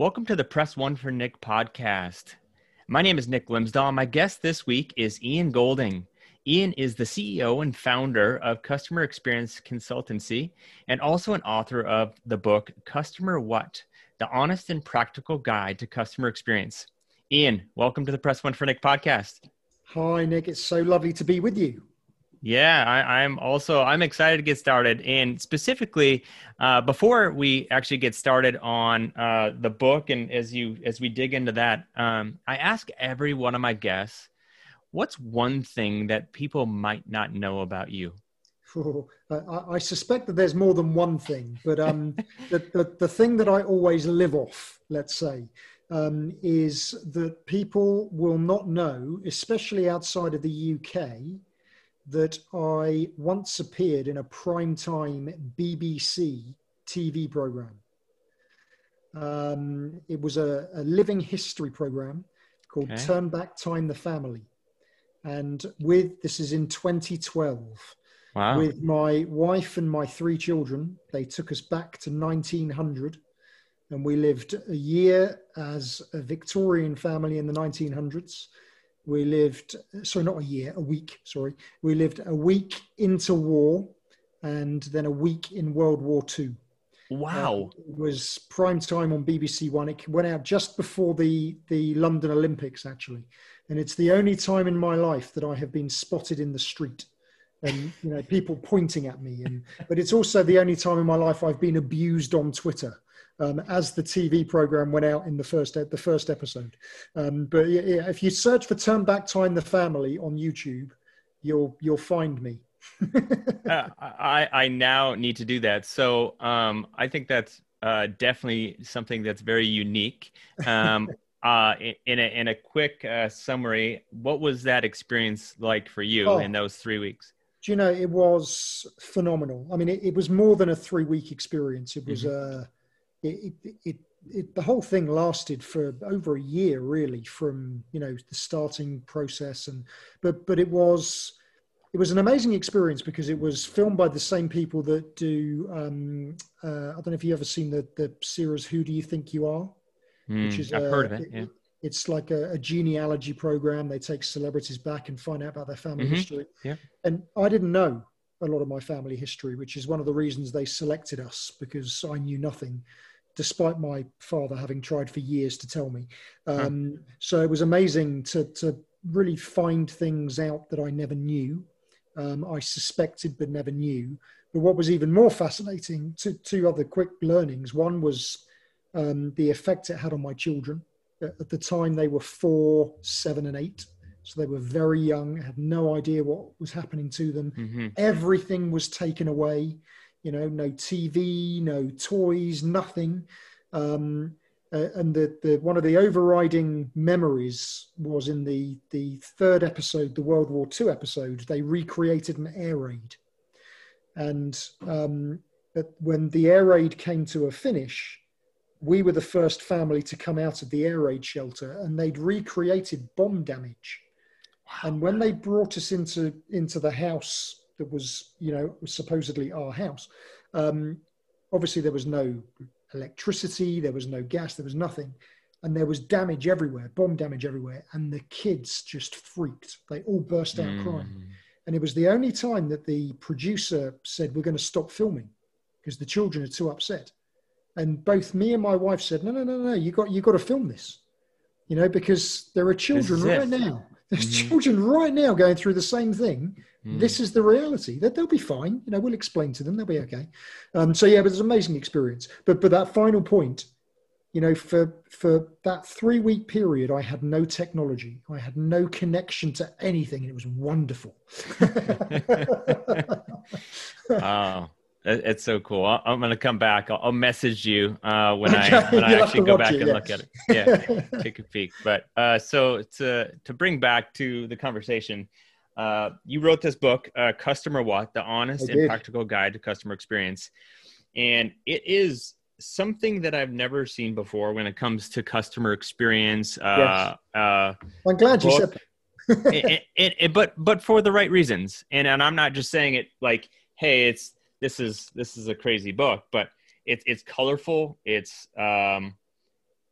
Welcome to the Press One for Nick podcast. My name is Nick Glimsdahl. My guest this week is Ian Golding. Ian is the CEO and founder of Customer Experience Consultancy and also an author of the book Customer What? The Honest and Practical Guide to Customer Experience. Ian, welcome to the Press One for Nick podcast. Hi, Nick. It's so lovely to be with you. Yeah, I, am also I'm excited to get started, and specifically uh, before we actually get started on uh, the book, and as you as we dig into that, um, I ask every one of my guests, what's one thing that people might not know about you? Oh, I, I, suspect that there's more than one thing, but um, the, the the thing that I always live off, let's say, um, is that people will not know, especially outside of the UK that I once appeared in a primetime BBC TV program. Um, it was a, a, living history program called okay. Turn Back Time the Family. And with this is in 2012. Wow. With my wife and my three children, they took us back to 1900 and we lived a year as a Victorian family in the 1900s we lived, sorry, not a year, a week, sorry. We lived a week into war and then a week in World War II. Wow. Uh, it was prime time on BBC One. It went out just before the, the London Olympics, actually. And it's the only time in my life that I have been spotted in the street and you know people pointing at me and but it's also the only time in my life I've been abused on Twitter um, as the TV program went out in the first the first episode. Um, but yeah, if you search for "Turn Back Time: The Family" on YouTube, you'll you'll find me. uh, I I now need to do that. So um, I think that's uh, definitely something that's very unique. Um, uh, in, a in a quick uh, summary, what was that experience like for you oh. in those three weeks? Do you know it was phenomenal? I mean, it, it was more than a three week experience. It was mm-hmm. uh, it, it, it, it, the whole thing lasted for over a year, really, from you know the starting process, and but but it was it was an amazing experience because it was filmed by the same people that do. Um, uh, I don't know if you've ever seen the the series "Who Do You Think You Are," mm, which is I've uh, heard of it. Yeah. it's like a, a, genealogy program. They take celebrities back and find out about their family mm-hmm. history. Yeah. And I didn't know a lot of my family history, which is one of the reasons they selected us because I knew nothing despite my father having tried for years to tell me. Um, So it was amazing to, to really find things out that I never knew. Um, I suspected but never knew. But what was even more fascinating, two, two other quick learnings. One was um, the effect it had on my children. At the time, they were four, seven, and eight. So they were very young, had no idea what was happening to them. Mm-hmm. Everything was taken away you know, no TV, no toys, nothing. Um, uh, and the, the one of the overriding memories was in the the third episode, the World War II episode. They recreated an air raid, and um, when the air raid came to a finish, we were the first family to come out of the air raid shelter, and they'd recreated bomb damage. Wow. And when they brought us into into the house that was, you know, supposedly our house. Um, obviously, there was no electricity, there was no gas, there was nothing. And there was damage everywhere, bomb damage everywhere. And the kids just freaked. They all burst out mm. crying. And it was the only time that the producer said, We're going to stop filming because the children are too upset. And both me and my wife said, No, no, no, no, you got, you got to film this, you know, because there are children right now. There's mm-hmm. children right now going through the same thing Mm. This is the reality. That they'll be fine. You know, we'll explain to them. They'll be okay. Um, so yeah, but it's an amazing experience. But but that final point, you know, for for that three week period, I had no technology. I had no connection to anything, and it was wonderful. wow. It's so cool. I'm going to come back. I'll, message you uh, when I when I actually go back it, and yes. look at it. Yeah, take a peek. But uh, so to to bring back to the conversation, uh, you wrote this book, uh, Customer What: The Honest and Practical Guide to Customer Experience, and it is something that I've never seen before when it comes to customer experience. Uh, yes. Uh, I'm glad book. you said. it, it, it, but but for the right reasons, and and I'm not just saying it like, hey, it's this is this is a crazy book, but it's it's colorful. It's um,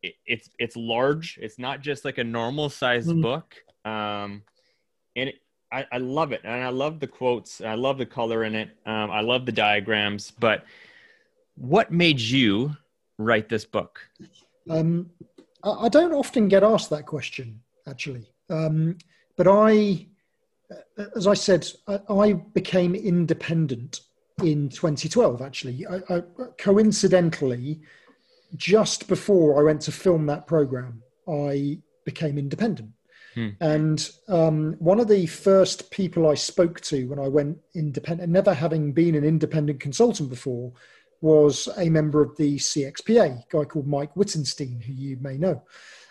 it, it's it's large. It's not just like a normal sized mm. book. Um, and it, I, I love it, and I love the quotes. I love the color in it. Um, I love the diagrams. But what made you write this book? Um, I don't often get asked that question, actually. Um, but I, as I said, I, I became independent in 2012 actually. I, I, coincidentally just before i went to film that program i became independent. Hmm. and um, one of the first people i spoke to when i went independent never having been an independent consultant before was a member of the cxpa a guy called mike wittenstein who you may know.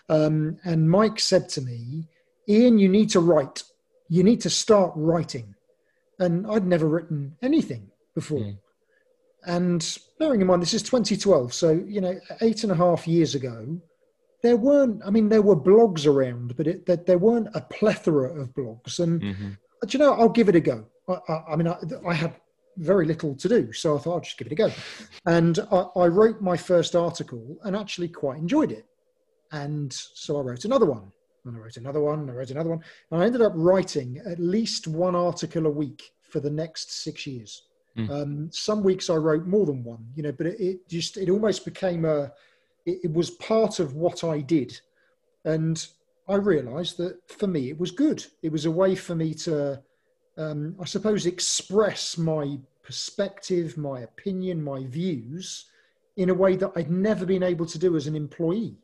Um, and mike said to me ian you need to write. You need to start writing. And i'd never written anything before. Mm. And bearing in mind, this is 2012, so, you know, eight and a half years ago, there weren't, I mean, there were blogs around, but it, there, there weren't a plethora of blogs. And, mm-hmm. do you know, I'll give it a go. I, I, I mean, I, I, had very little to do, so I thought I'll just give it a go. And I, wrote my first article and actually quite enjoyed it. And so I wrote another one, and I wrote another one, and I wrote another one. And I ended up writing at least one article a week for the next six years. Mm. Um, some weeks I wrote more than one, you know, but it, it just it almost became a it, it, was part of what I did, and I realised that for me it was good. It was a way for me to, um, I suppose, express my perspective, my opinion, my views in a way that I'd never been able to do as an employee.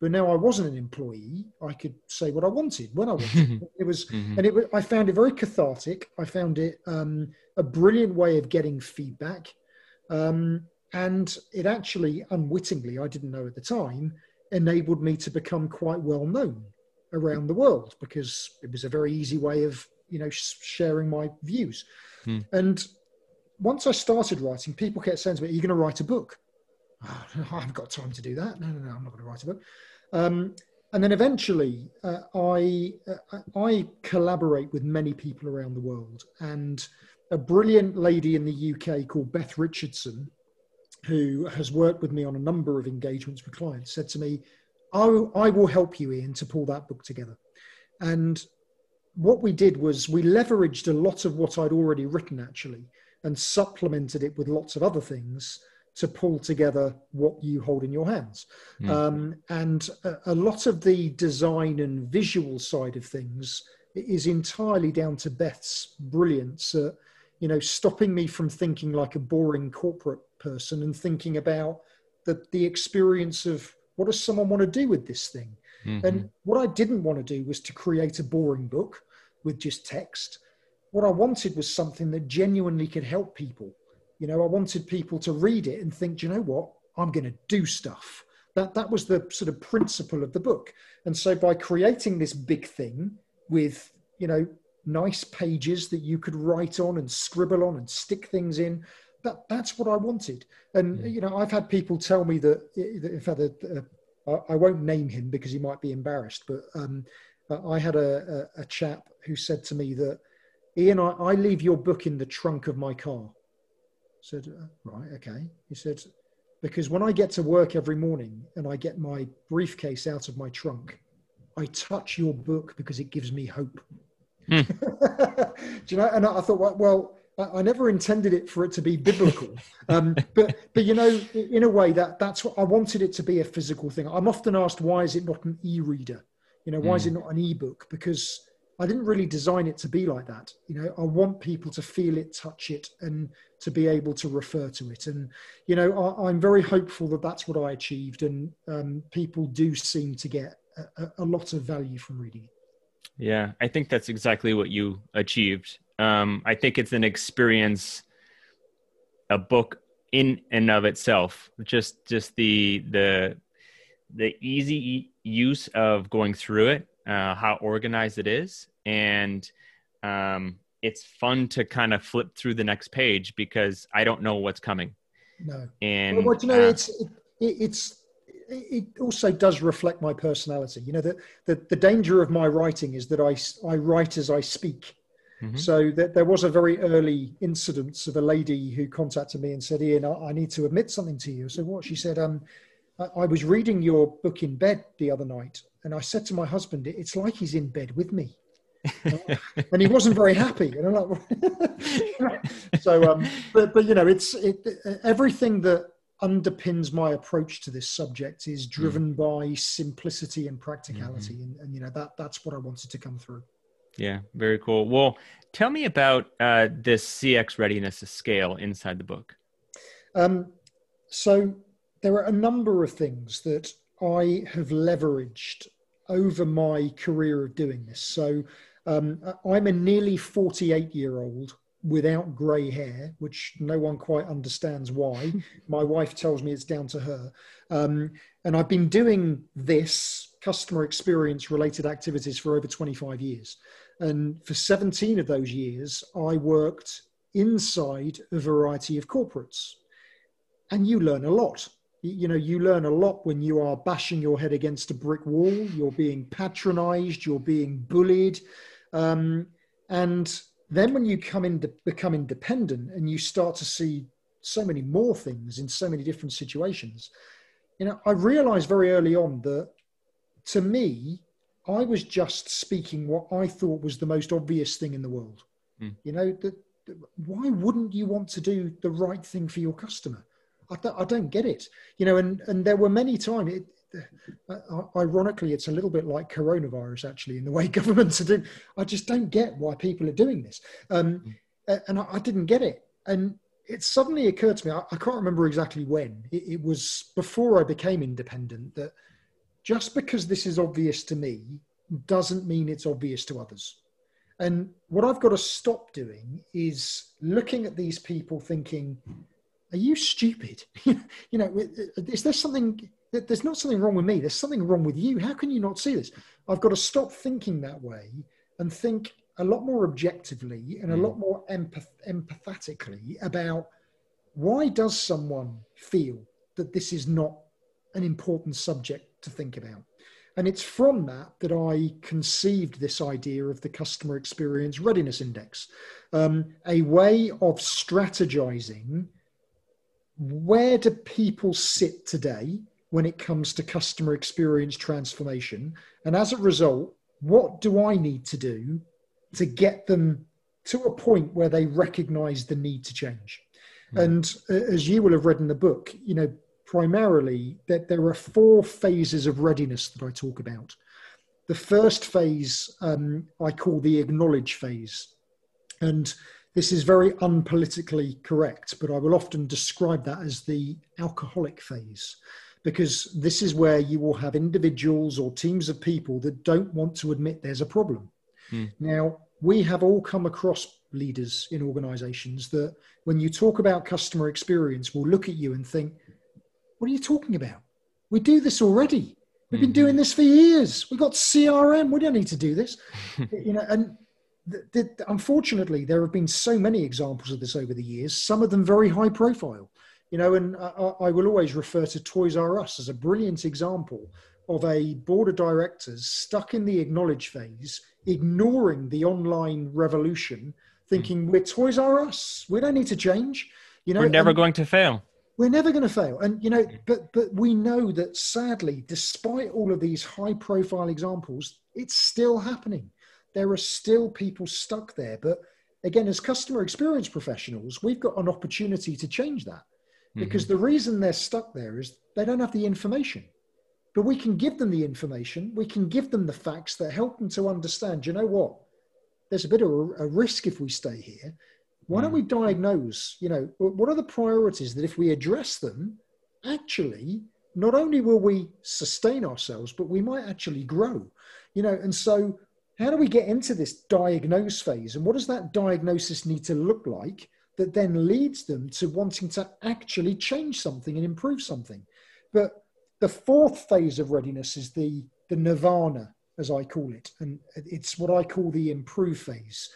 But now I wasn't an employee. I could say what I wanted when I wanted. it was, mm-hmm. and it. I found it very cathartic. I found it um, a brilliant way of getting feedback, um, and it actually, unwittingly, I didn't know at the time, enabled me to become quite well known around the world because it was a very easy way of, you know, sharing my views. Hmm. And once I started writing, people kept saying to me, "Are you going to write a book?" Oh, I haven't got time to do that. No, no, no, I'm not going to write a book. Um, and then eventually, uh, I uh, I collaborate with many people around the world, and a brilliant lady in the UK called Beth Richardson, who has worked with me on a number of engagements with clients, said to me, I, I will help you, Ian, to pull that book together. And what we did was we leveraged a lot of what I'd already written actually and supplemented it with lots of other things to pull together what you hold in your hands. Mm. Um, and a, a, lot of the design and visual side of things is entirely down to Beth's brilliance at, you know, stopping me from thinking like a boring corporate person and thinking about the, the experience of what does someone want to do with this thing? Mm-hmm. And what I didn't want to do was to create a boring book with just text. What I wanted was something that genuinely could help people you know, I wanted people to read it and think, you know what? I'm going to do stuff. That that was the sort of principle of the book. And so by creating this big thing with, you know, nice pages that you could write on and scribble on and stick things in, that that's what I wanted. And you know, I've had people tell me that, in fact, uh, I won't name him because he might be embarrassed, but um, I had a, a, a, chap who said to me that, Ian, I, I leave your book in the trunk of my car said, right, okay. He said, because when I get to work every morning and I get my briefcase out of my trunk, I touch your book because it gives me hope. Hmm. Do you know? And I thought, well, I never intended it for it to be biblical, um, but but you know, in a way that that's what I wanted it to be a physical thing. I'm often asked, why is it not an e-reader? You know, why is it hmm. not an e-book? Because I didn't really design it to be like that. You know, I want people to feel it, touch it, and to be able to refer to it. And you know, I, am very hopeful that that's what I achieved, and um, people do seem to get a, a, lot of value from reading it. Yeah, I think that's exactly what you achieved. Um, I think it's an experience a book in and of itself. Just just the the the easy use of going through it, uh, how organized it is, and um, it's fun to kind of flip through the next page because I don't know what's coming. No, and well, you know, uh, it's it, it's it also does reflect my personality. You know, the, the, the danger of my writing is that I, I write as I speak. Mm-hmm. So that there was a very early incident of a lady who contacted me and said, Ian, I, I need to admit something to you. So what she said, um, I, I, was reading your book in bed the other night, and I said to my husband, it's like he's in bed with me. And he wasn't very happy. And I'm like, so, um, but, but, you know, it's it, everything that underpins my approach to this subject is driven mm. by simplicity and practicality. Mm-hmm. And, and, you know, that that's what I wanted to come through. Yeah, very cool. Well, tell me about uh, this CX readiness scale inside the book. Um, so there are a number of things that I have leveraged over my career of doing this. So um, I'm a nearly 48 year old without grey hair, which no one quite understands why. my wife tells me it's down to her. Um, and I've been doing this customer experience related activities for over 25 years. And for 17 of those years, I worked inside a variety of corporates. And you learn a lot. You know, you learn a lot when you are bashing your head against a brick wall, you're being patronized, you're being bullied. Um, and then when you come in become independent and you start to see so many more things in so many different situations, you know, I realized very early on that to me, I was just speaking what I thought was the most obvious thing in the world. Mm. You know, that why wouldn't you want to do the right thing for your customer? I, th- I don't get it. You know, and and there were many times. It, ironically, it's a little bit like coronavirus, actually, in the way governments are doing. I just don't get why people are doing this, um, mm. and I, I, didn't get it. And it suddenly occurred to me. I, I can't remember exactly when. It, it was before I became independent that just because this is obvious to me doesn't mean it's obvious to others. And what I've got to stop doing is looking at these people thinking, are you stupid? you know, is there something, there's not something wrong with me, there's something wrong with you. How can you not see this? I've got to stop thinking that way and think a lot more objectively and a lot mm. more empath- empathetically about why does someone feel that this is not an important subject to think about. And it's from that that I conceived this idea of the Customer Experience Readiness Index, um, a way of strategizing where do people sit today when it comes to customer experience transformation? And as a result, what do I need to do to get them to a point where they recognize the need to change? Mm. And uh, as you will have read in the book, you know, primarily that there are four phases of readiness that I talk about. The first phase um, I call the acknowledge phase. And this is very unpolitically correct, but I will often describe that as the alcoholic phase because this is where you will have individuals or teams of people that don't want to admit there's a problem. Hmm. Now, we have all come across leaders in organizations that when you talk about customer experience will look at you and think, what are you talking about? We do this already. We've been mm-hmm. doing this for years. We've got CRM. We don't need to do this. you know, and unfortunately, there have been so many examples of this over the years. Some of them very high profile. You know, and I, I will always refer to Toys R Us as a brilliant example of a board of directors stuck in the acknowledge phase, ignoring the online revolution, thinking mm. we're Toys R Us. We don't need to change. You know, we're never and, going to fail we're never going to fail and you know but but we know that sadly despite all of these high profile examples it's still happening there are still people stuck there but again as customer experience professionals we've got an opportunity to change that because mm-hmm. the reason they're stuck there is they don't have the information. But we can give them the information. We can give them the facts that help them to understand you know what? There's a bit of a, risk if we stay here. Why don't hmm. we diagnose, you know, what are the priorities that if we address them, actually, not only will we sustain ourselves, but we might actually grow, you know, and so how do we get into this diagnose phase? And what does that diagnosis need to look like that then leads them to wanting to actually change something and improve something. But the fourth phase of readiness is the, the nirvana, as I call it. And it's what I call the improve phase.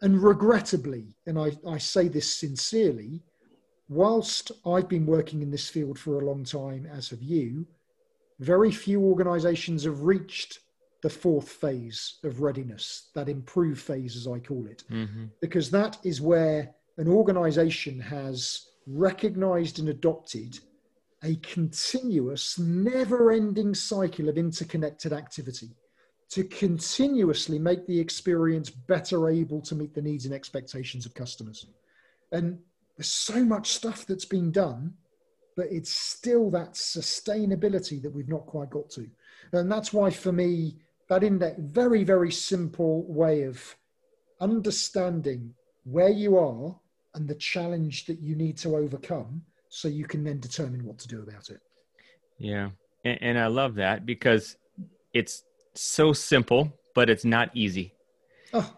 And regrettably, and I, I say this sincerely, whilst I've been working in this field for a long time, as have you, very few organizations have reached the fourth phase of readiness, that improve phase, as I call it, mm-hmm. because that is where an organization has recognized and adopted a continuous, never ending cycle of interconnected activity to continuously make the experience better able to meet the needs and expectations of customers. And there's so much stuff that's been done, but it's still that sustainability that we've not quite got to. And that's why, for me, that index, very, very simple way of understanding where you are and the challenge that you need to overcome so you can then determine what to do about it. Yeah. And, and I love that because it's so simple, but it's not easy. Oh,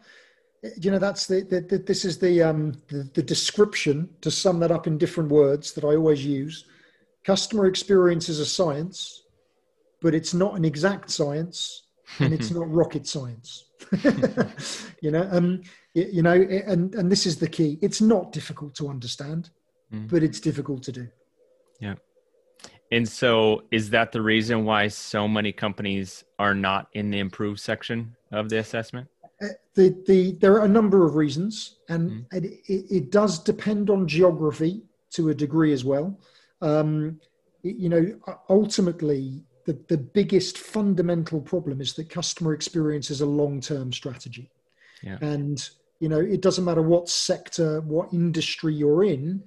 you know, that's the, the, the this is the, um, the, the description to sum that up in different words that I always use. Customer experience is a science, but it's not an exact science and it's not rocket science. you know, um, you, know, and and this is the key. It's not difficult to understand, mm. but it's difficult to do. Yeah. And so, is that the reason why so many companies are not in the improved section of the assessment? Uh, the, the, there are a number of reasons, and mm. it, it, it, does depend on geography to a degree as well. Um, you know, ultimately, the, the biggest fundamental problem is that customer experience is a long-term strategy. Yeah. And, you know, it doesn't matter what sector, what industry you're in,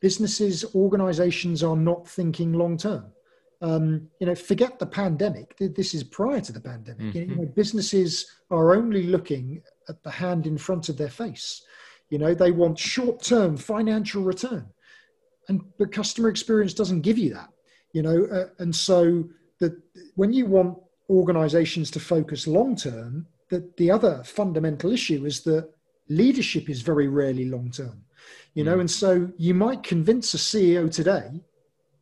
businesses, organizations are not thinking long-term. Um, you know, forget the pandemic. This is prior to the pandemic. Mm-hmm. You know, businesses are only looking at the hand in front of their face. You know, they want short-term financial return, and but customer experience doesn't give you that. You know, uh, and so that when you want organizations to focus long term, that the other fundamental issue is that leadership is very rarely long term. You know, mm. and so you might convince a CEO today,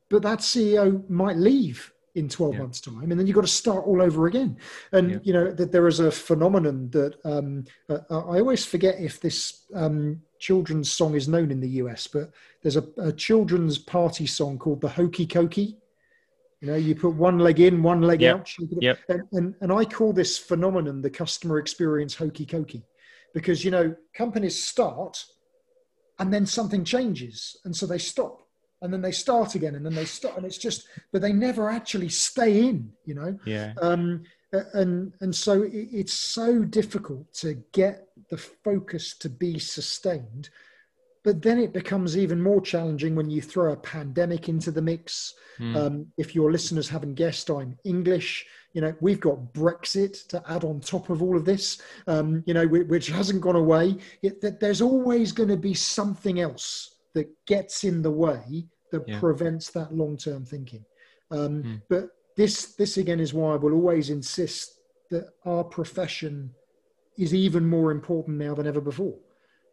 but that CEO might leave in 12 yeah. months time and then you've got to start all over again and yeah. you know that there is a phenomenon that um, uh, i always forget if this um, children's song is known in the us but there's a, a children's party song called the hokey cokey you know, you put one leg in, one leg yep. out. Yep. And, and, and I call this phenomenon the customer experience hokey cokey because, you know, companies start and then something changes. And so they stop and then they start again and then they stop. And it's just, but they never actually stay in, you know? Yeah. Um, and, and so it, it's so difficult to get the focus to be sustained but then it becomes even more challenging when you throw a pandemic into the mix. Mm. Um, if your listeners haven't guessed, I'm English. You know, we've got Brexit to add on top of all of this. Um, you know, which hasn't gone away. It, there's always going to be something else that gets in the way that yeah. prevents that long-term thinking. Um, mm. But this, this again, is why I will always insist that our profession is even more important now than ever before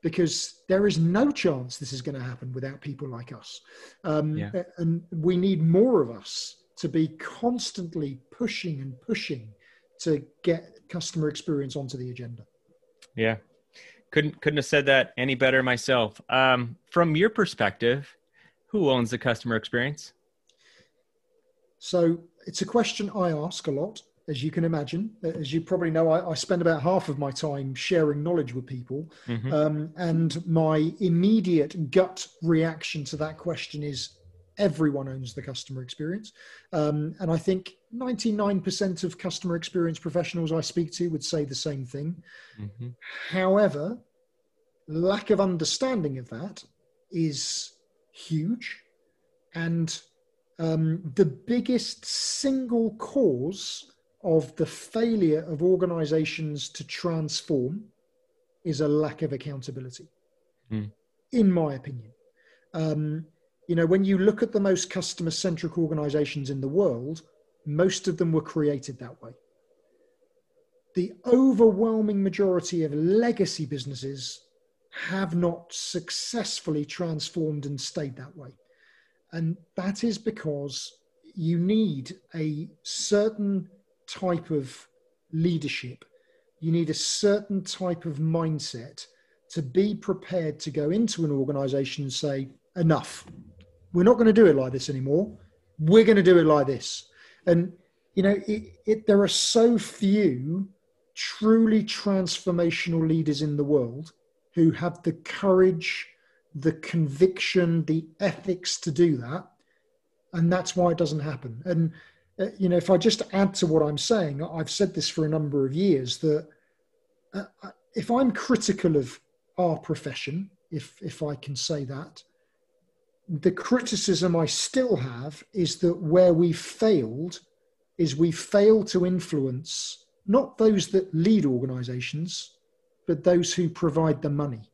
because there is no chance this is going to happen without people like us. Um, yeah. And we need more of us to be constantly pushing and pushing to get customer experience onto the agenda. Yeah. Couldn't couldn't have said that any better myself. Um, from your perspective, who owns the customer experience? So it's a question I ask a lot as you can imagine. As you probably know, I, I spend about half of my time sharing knowledge with people. Mm-hmm. Um, and my immediate gut reaction to that question is everyone owns the customer experience. Um, and I think 99% of customer experience professionals I speak to would say the same thing. Mm-hmm. However, lack of understanding of that is huge. And um, the biggest single cause of the failure of organizations to transform is a lack of accountability, mm. in my opinion. Um, you know, when you look at the most customer centric organizations in the world, most of them were created that way. The overwhelming majority of legacy businesses have not successfully transformed and stayed that way. And that is because you need a certain type of leadership, you need a certain type of mindset to be prepared to go into an organization and say, enough. We're not going to do it like this anymore. We're going to do it like this. And, you know, it, it, there are so few truly transformational leaders in the world who have the courage, the conviction, the ethics to do that. And that's why it doesn't happen. And, you know, if I just add to what I'm saying, I've said this for a number of years that uh, uh, if I'm critical of our profession, if, if I can say that, the criticism I still have is that where we failed is we failed to influence not those that lead organizations, but those who provide the money.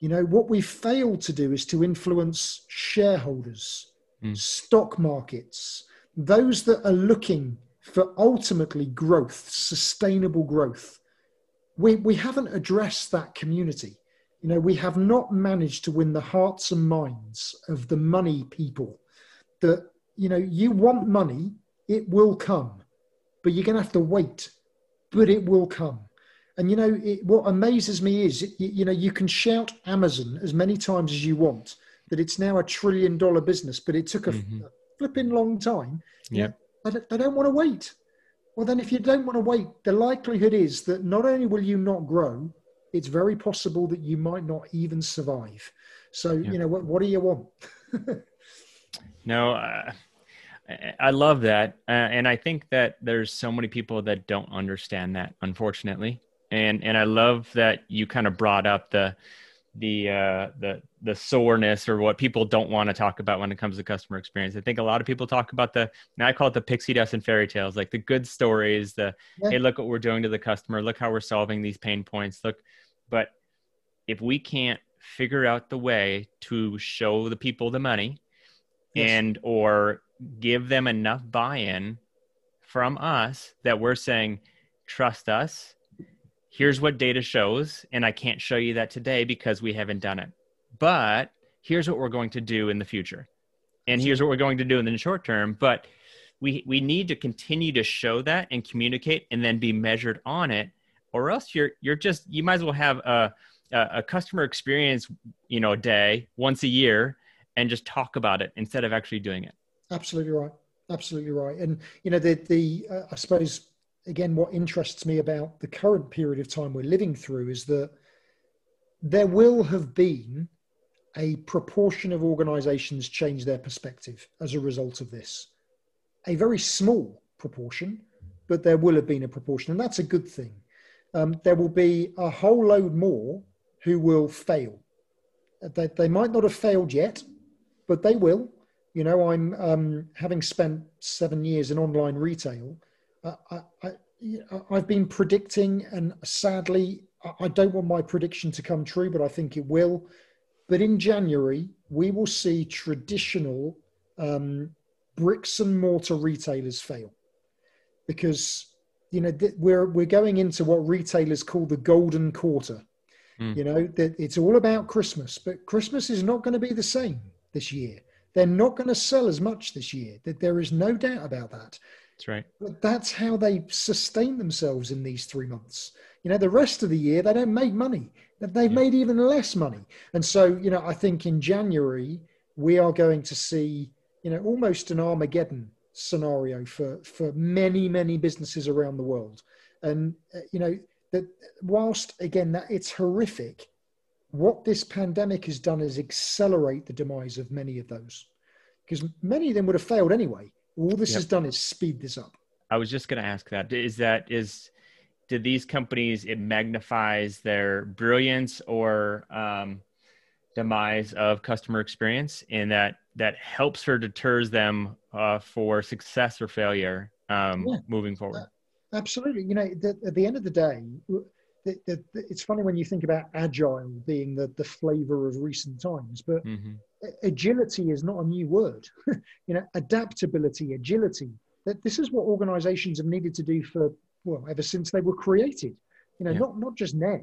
You know, what we failed to do is to influence shareholders, mm. stock markets, those that are looking for ultimately growth, sustainable growth. We, we haven't addressed that community. You know, we have not managed to win the hearts and minds of the money people that, you know, you want money, it will come, but you're going to have to wait, but it will come. And you know, it, what amazes me is, you, you know, you can shout Amazon as many times as you want that it's now a trillion dollar business, but it took a, mm-hmm. a flipping long time. Yeah. They don't, they don't want to wait. Well, then, if you don't want to wait, the likelihood is that not only will you not grow, it's very possible that you might not even survive. So, yeah. you know, what, what do you want? no, uh, I love that. Uh, and I think that there's so many people that don't understand that, unfortunately and and I love that you kind of brought up the the uh, the the soreness or what people don't want to talk about when it comes to customer experience. I think a lot of people talk about the now I call it the pixie dust and fairy tales, like the good stories, the yeah. hey, look what we're doing to the customer, look how we're solving these pain points, look. But if we can't figure out the way to show the people the money yes. and or give them enough buy-in from us that we're saying trust us here's what data shows and i can't show you that today because we haven't done it. But here's what we're going to do in the future. And here's what we're going to do in the short term. But we we need to continue to show that and communicate and then be measured on it or else you're you're just you might as well have a a customer experience you know day once a year and just talk about it instead of actually doing it. Absolutely right. Absolutely right. And you know the the uh, i suppose again, what interests me about the current period of time we're living through is that there will have been a proportion of organizations change their perspective as a result of this. A very small proportion, but there will have been a proportion, and that's a good thing. Um, there will be a whole load more who will fail. They, they might not have failed yet, but they will. You know, I'm um, having spent seven years in online retail. I, I, I've been predicting, and sadly, I don't want my prediction to come true, but I think it will. But in January, we will see traditional um, bricks and mortar retailers fail because you know we're we're going into what retailers call the golden quarter. Mm. You know that it's all about Christmas, but Christmas is not going to be the same this year. They're not going to sell as much this year. That there is no doubt about that. That's right. But that's how they sustain themselves in these three months. You know, the rest of the year they don't make money. They've yeah. made even less money. And so, you know, I think in January we are going to see, you know, almost an Armageddon scenario for for many many businesses around the world. And uh, you know, that whilst again that it's horrific, what this pandemic has done is accelerate the demise of many of those because many of them would have failed anyway all this yep. has done is speed this up. I was just going to ask that. Is that is did these companies it magnifies their brilliance or um, demise of customer experience, and that that helps or deters them uh, for success or failure um, yeah. moving forward? Absolutely. You know, the, at the end of the day, the, the, it's funny when you think about agile being the, the flavor of recent times, but mm-hmm. agility is not a new word. you know, adaptability, agility. That this is what organizations have needed to do for well ever since they were created. You know, yeah. not not just now.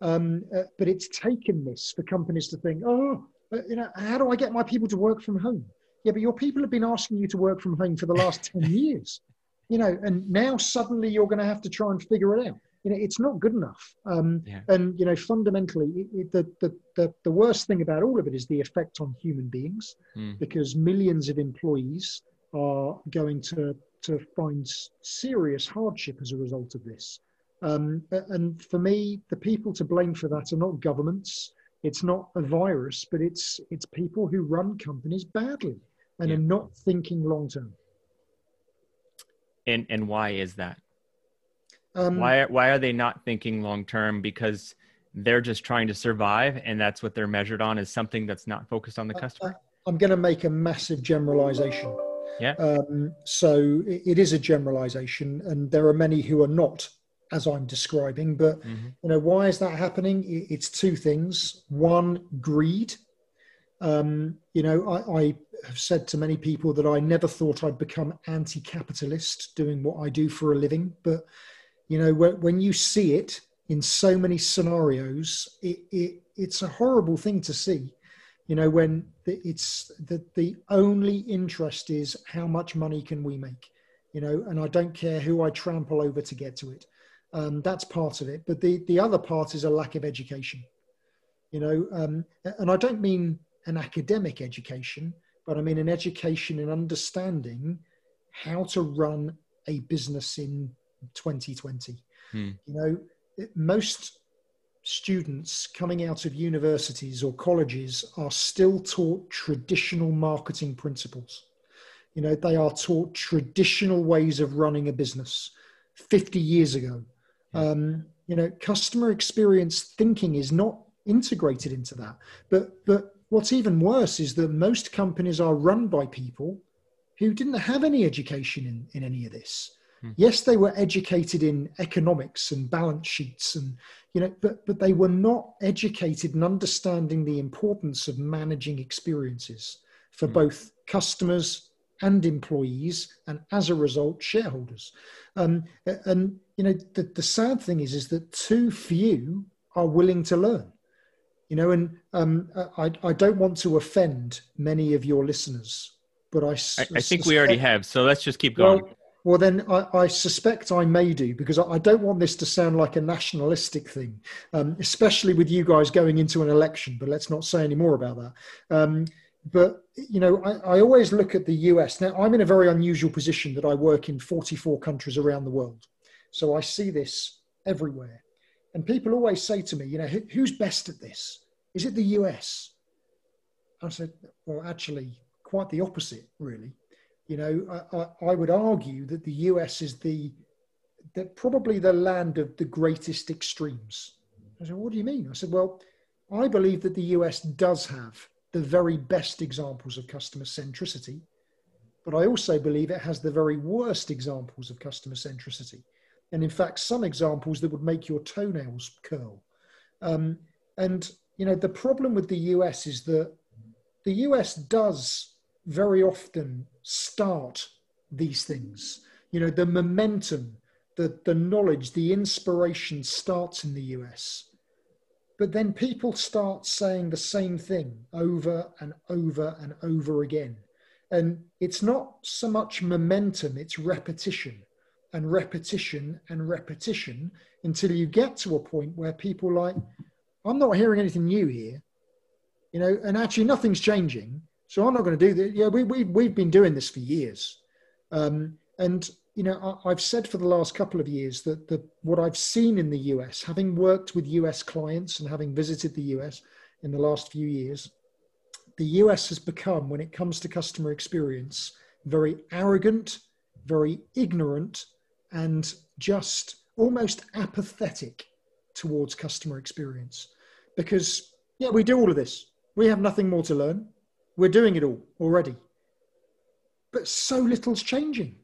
Um, uh, but it's taken this for companies to think, oh, uh, you know, how do I get my people to work from home? Yeah, but your people have been asking you to work from home for the last 10 years, you know, and now suddenly you're going to have to try and figure it out. You know, it's not good enough. Um, yeah. And, you know, fundamentally, it, it, the, the, the, the worst thing about all of it is the effect on human beings mm. because millions of employees are going to, to find serious hardship as a result of this. Um, and for me, the people to blame for that are not governments. It's not a virus, but it's it's people who run companies badly and yeah. are not thinking long term. And and why is that? Um, why why are they not thinking long term? Because they're just trying to survive, and that's what they're measured on is something that's not focused on the customer. I, am going to make a massive generalization. Yeah. Um, so it, it is a generalization, and there are many who are not as I'm describing. But mm-hmm. you know, why is that happening? It's two things. One, greed. Um, you know, I, I, have said to many people that I never thought I'd become anti-capitalist doing what I do for a living. But you know, when, when you see it in so many scenarios, it, it, it's a horrible thing to see. You know, when it's that the only interest is how much money can we make. You know, and I don't care who I trample over to get to it. Um, that's part of it. But the, the other part is a lack of education. You know, um, and I don't mean an academic education, but I mean an education in understanding how to run a business in 2020. Hmm. You know, most students coming out of universities or colleges are still taught traditional marketing principles. You know, they are taught traditional ways of running a business 50 years ago. Um, you know, customer experience thinking is not integrated into that. But but what's even worse is that most companies are run by people who didn't have any education in, in any of this. Hmm. Yes, they were educated in economics and balance sheets and you know, but but they were not educated in understanding the importance of managing experiences for hmm. both customers and employees, and as a result, shareholders. Um, and you know, the, the sad thing is, is that too few are willing to learn. You know, and um, I, I don't want to offend many of your listeners, but I, I, I think suspect, we already have. So let's just keep going. Well, well then I, I, suspect I may do because I, don't want this to sound like a nationalistic thing, um, especially with you guys going into an election. But let's not say any more about that. Um, but you know, I, I, always look at the US. Now, I'm in a very unusual position that I work in 44 countries around the world, so I see this everywhere. And people always say to me, you know, who's best at this? Is it the US? I said, well, actually, quite the opposite, really. You know, I, I, would argue that the US is the that probably the land of the greatest extremes. I said, what do you mean? I said, well, I believe that the US does have the very best examples of customer centricity, but I also believe it has the very worst examples of customer centricity. And in fact, some examples that would make your toenails curl. Um, and, you know, the problem with the US is that the US does very often start these things. You know, the momentum, the, the knowledge, the inspiration starts in the US. But then people start saying the same thing over and over and over again. And it's not so much momentum, it's repetition and repetition and repetition until you get to a point where people like, I'm not hearing anything new here, you know, and actually nothing's changing. So I'm not going to do that. Yeah, we, we, we've been doing this for years. Um, and you know, I, have said for the last couple of years that the, what I've seen in the US, having worked with US clients and having visited the US in the last few years, the US has become, when it comes to customer experience, very arrogant, very ignorant, and just almost apathetic towards customer experience. Because, yeah, we do all of this. We have nothing more to learn. We're doing it all already. But so little's changing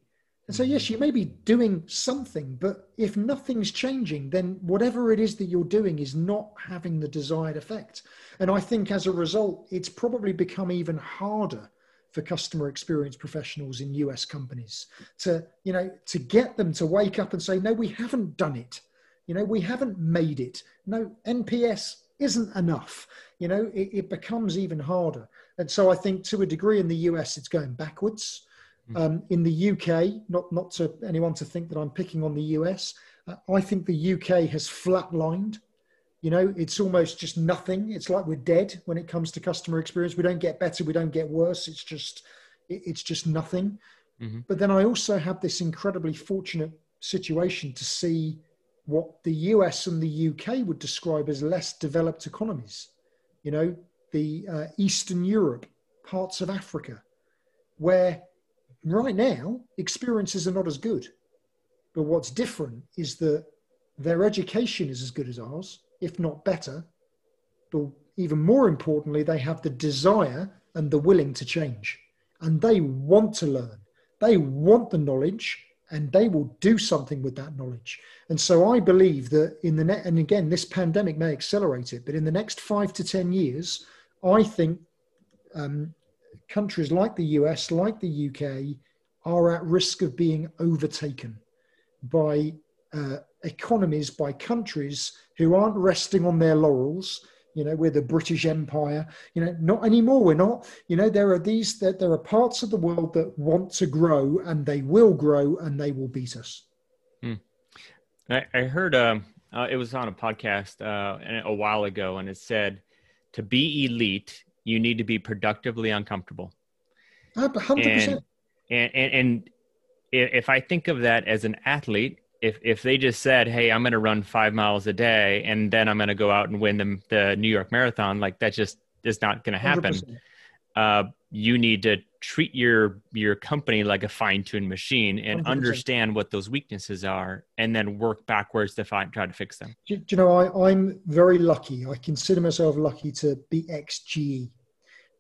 and so, yes, you may be doing something, but if nothing's changing, then whatever it is that you're doing is not having the desired effect. And I think as a result, it's probably become even harder for customer experience professionals in US companies to, you know, to get them to wake up and say, no, we haven't done it. You know, we haven't made it. No, NPS isn't enough. You know, it, it becomes even harder. And so I think to a degree in the US, it's going backwards. Hmm. Um, in the UK, not, not to anyone to think that I'm picking on the US, uh, I think the UK has flatlined. You know, it's almost just nothing. It's like we're dead when it comes to customer experience. We don't get better, we don't get worse. It's just, it's just nothing. Mm-hmm. But then I also have this incredibly fortunate situation to see what the US and the UK would describe as less developed economies. You know, the uh, Eastern Europe, parts of Africa, where right now experiences are not as good. But what's different is that their education is as good as ours, if not better. But even more importantly, they have the desire and the willing to change. And they want to learn. They want the knowledge and they will do something with that knowledge. And so I believe that in the net, and again, this pandemic may accelerate it, but in the next five to 10 years, I think um, countries like the US, like the UK, are at risk of being overtaken by uh, economies, by countries who aren't resting on their laurels. You know, we're the British Empire. You know, not anymore. We're not. You know, there are these. That there are parts of the world that want to grow, and they will grow, and they will beat us. Hmm. I, I, heard. Um, uh, it was on a podcast uh, a while ago, and it said, "To be elite, you need to be productively uncomfortable." Hundred percent. And, and and if I think of that as an athlete, if if they just said, "Hey, I'm going to run five miles a day, and then I'm going to go out and win the the New York Marathon," like that just is not going to happen. Uh, you need to treat your your company like a fine-tuned machine and 100%. understand what those weaknesses are, and then work backwards to find try to fix them. Do, do you know, I, I'm very lucky. I consider myself lucky to be ex GE,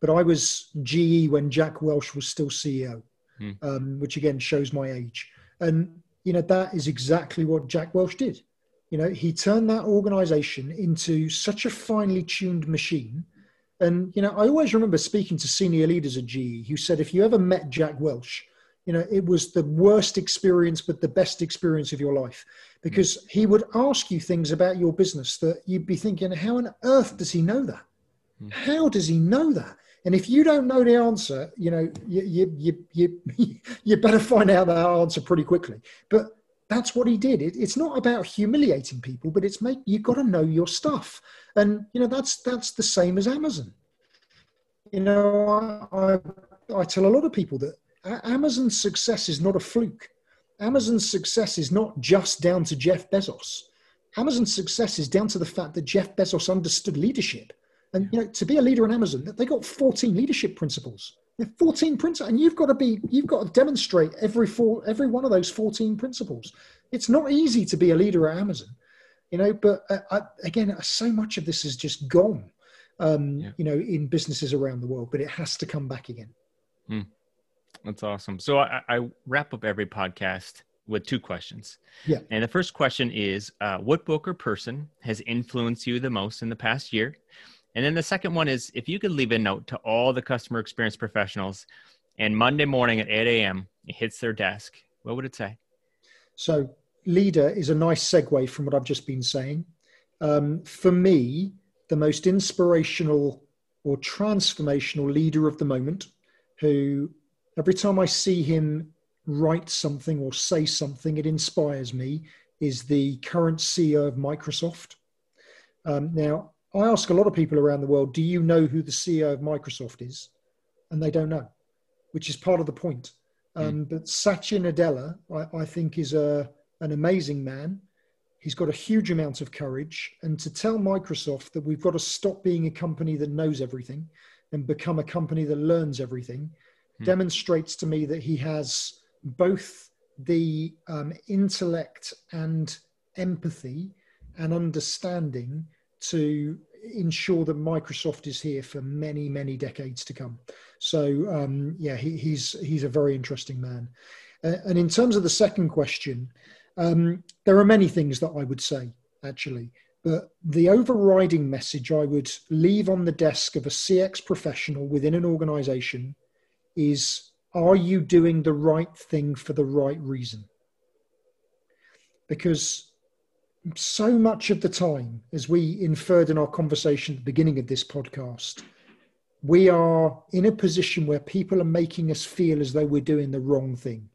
but I was GE when Jack Welch was still CEO, hmm. um, which again shows my age. And you know, that is exactly what Jack Welch did. You know, he turned that organization into such a finely tuned machine. And, you know, I always remember speaking to senior leaders at GE who said, if you ever met Jack Welch, you know, it was the worst experience, but the best experience of your life because he would ask you things about your business that you'd be thinking, how on earth does he know that? Hmm. How does he know that? And if you don't know the answer, you know, you, you, you, you, you better find out that answer pretty quickly. But that's what he did. It, it's not about humiliating people, but it's make you got to know your stuff. And, you know, that's, that's the same as Amazon. You know, I, I, I tell a lot of people that Amazon's success is not a fluke. Amazon's success is not just down to Jeff Bezos. Amazon's success is down to the fact that Jeff Bezos understood leadership and you know, to be a leader in Amazon, they got 14 leadership principles. 14 principles, and you've got to be, you've got to demonstrate every four, every one of those 14 principles. It's not easy to be a leader at Amazon, you know. But uh, I, again, so much of this is just gone, um, yeah. you know, in businesses around the world. But it has to come back again. Hmm. That's awesome. So I, I wrap up every podcast with two questions. Yeah. And the first question is, uh, what book or person has influenced you the most in the past year? And then the second one is if you could leave a note to all the customer experience professionals and Monday morning at 8 a.m. it hits their desk, what would it say? So, leader is a nice segue from what I've just been saying. Um, for me, the most inspirational or transformational leader of the moment, who every time I see him write something or say something, it inspires me, is the current CEO of Microsoft. Um, now, I ask a lot of people around the world, do you know who the CEO of Microsoft is? And they don't know, which is part of the point. Mm. Um, but Satya Nadella, I, I think, is a, an amazing man. He's got a huge amount of courage. And to tell Microsoft that we've got to stop being a company that knows everything and become a company that learns everything mm. demonstrates to me that he has both the um, intellect and empathy and understanding to ensure that Microsoft is here for many, many decades to come. So um, yeah, he, he's he's a very interesting man. Uh, and in terms of the second question, um, there are many things that I would say actually, but the overriding message I would leave on the desk of a CX professional within an organization is: Are you doing the right thing for the right reason? Because so much of the time, as we inferred in our conversation at the beginning of this podcast, we are in a position where people are making us feel as though we're doing the wrong thing.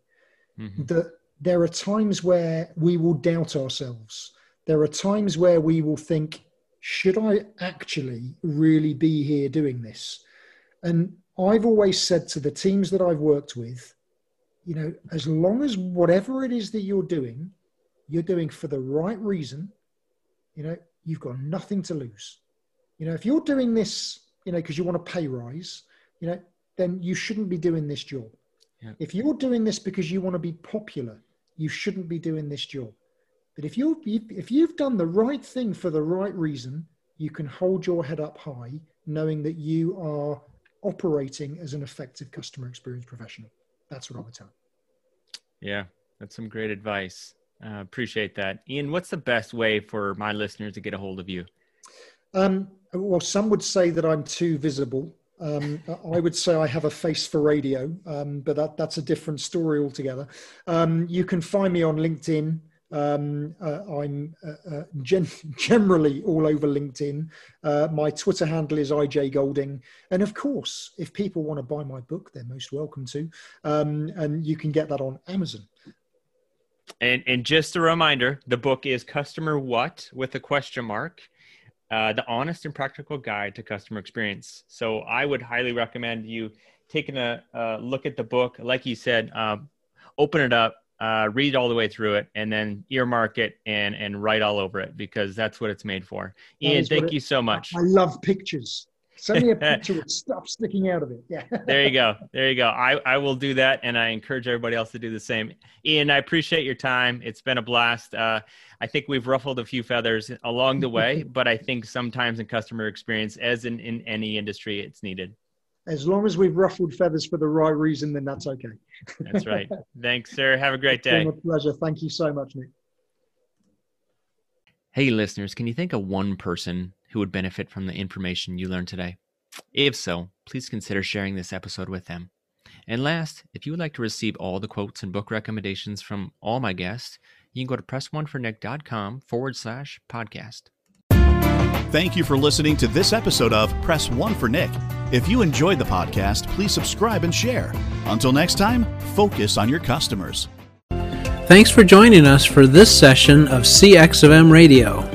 Mm-hmm. That there are times where we will doubt ourselves. There are times where we will think, should I actually really be here doing this? And I've always said to the teams that I've worked with, you know, as long as whatever it is that you're doing, you're doing for the right reason, you know, you've got nothing to lose. You know, if you're doing this, you know, because you want a pay rise, you know, then you shouldn't be doing this job. Yeah. If you're doing this because you want to be popular, you shouldn't be doing this job. But if you've if you've done the right thing for the right reason, you can hold your head up high, knowing that you are operating as an effective customer experience professional. That's what I would tell. Yeah, that's some great advice. Uh, appreciate that. Ian, what's the best way for my listeners to get a hold of you? Um, well, some would say that I'm too visible. Um, I would say I have a face for radio, um, but that, that's a different story altogether. Um, you can find me on LinkedIn. Um, uh, I'm uh, uh, gen- generally all over LinkedIn. Uh, my Twitter handle is IJ Golding. And of course, if people want to buy my book, they're most welcome to. Um, and you can get that on Amazon. And, and just a reminder the book is Customer What with a question mark. Uh, the honest and practical guide to customer experience. So I would highly recommend you taking a, a look at the book. Like you said, uh, open it up, uh, read all the way through it, and then earmark it and and write all over it because that's what it's made for. Ian, thank it, you so much. I love pictures. Send me a picture with stuff sticking out of it. Yeah. there you go. There you go. I, I will do that. And I encourage everybody else to do the same. Ian, I appreciate your time. It's been a blast. Uh, I think we've ruffled a few feathers along the way, but I think sometimes in customer experience, as in, in any industry, it's needed. As long as we've ruffled feathers for the right reason, then that's okay. that's right. Thanks, sir. Have a great day. It's been a pleasure. Thank you so much, Nick. Hey, listeners, can you think of one person who would benefit from the information you learned today? If so, please consider sharing this episode with them. And last, if you would like to receive all the quotes and book recommendations from all my guests, you can go to pressonefornick.com forward slash podcast. Thank you for listening to this episode of Press One for Nick. If you enjoyed the podcast, please subscribe and share. Until next time, focus on your customers. Thanks for joining us for this session of CX FM Radio.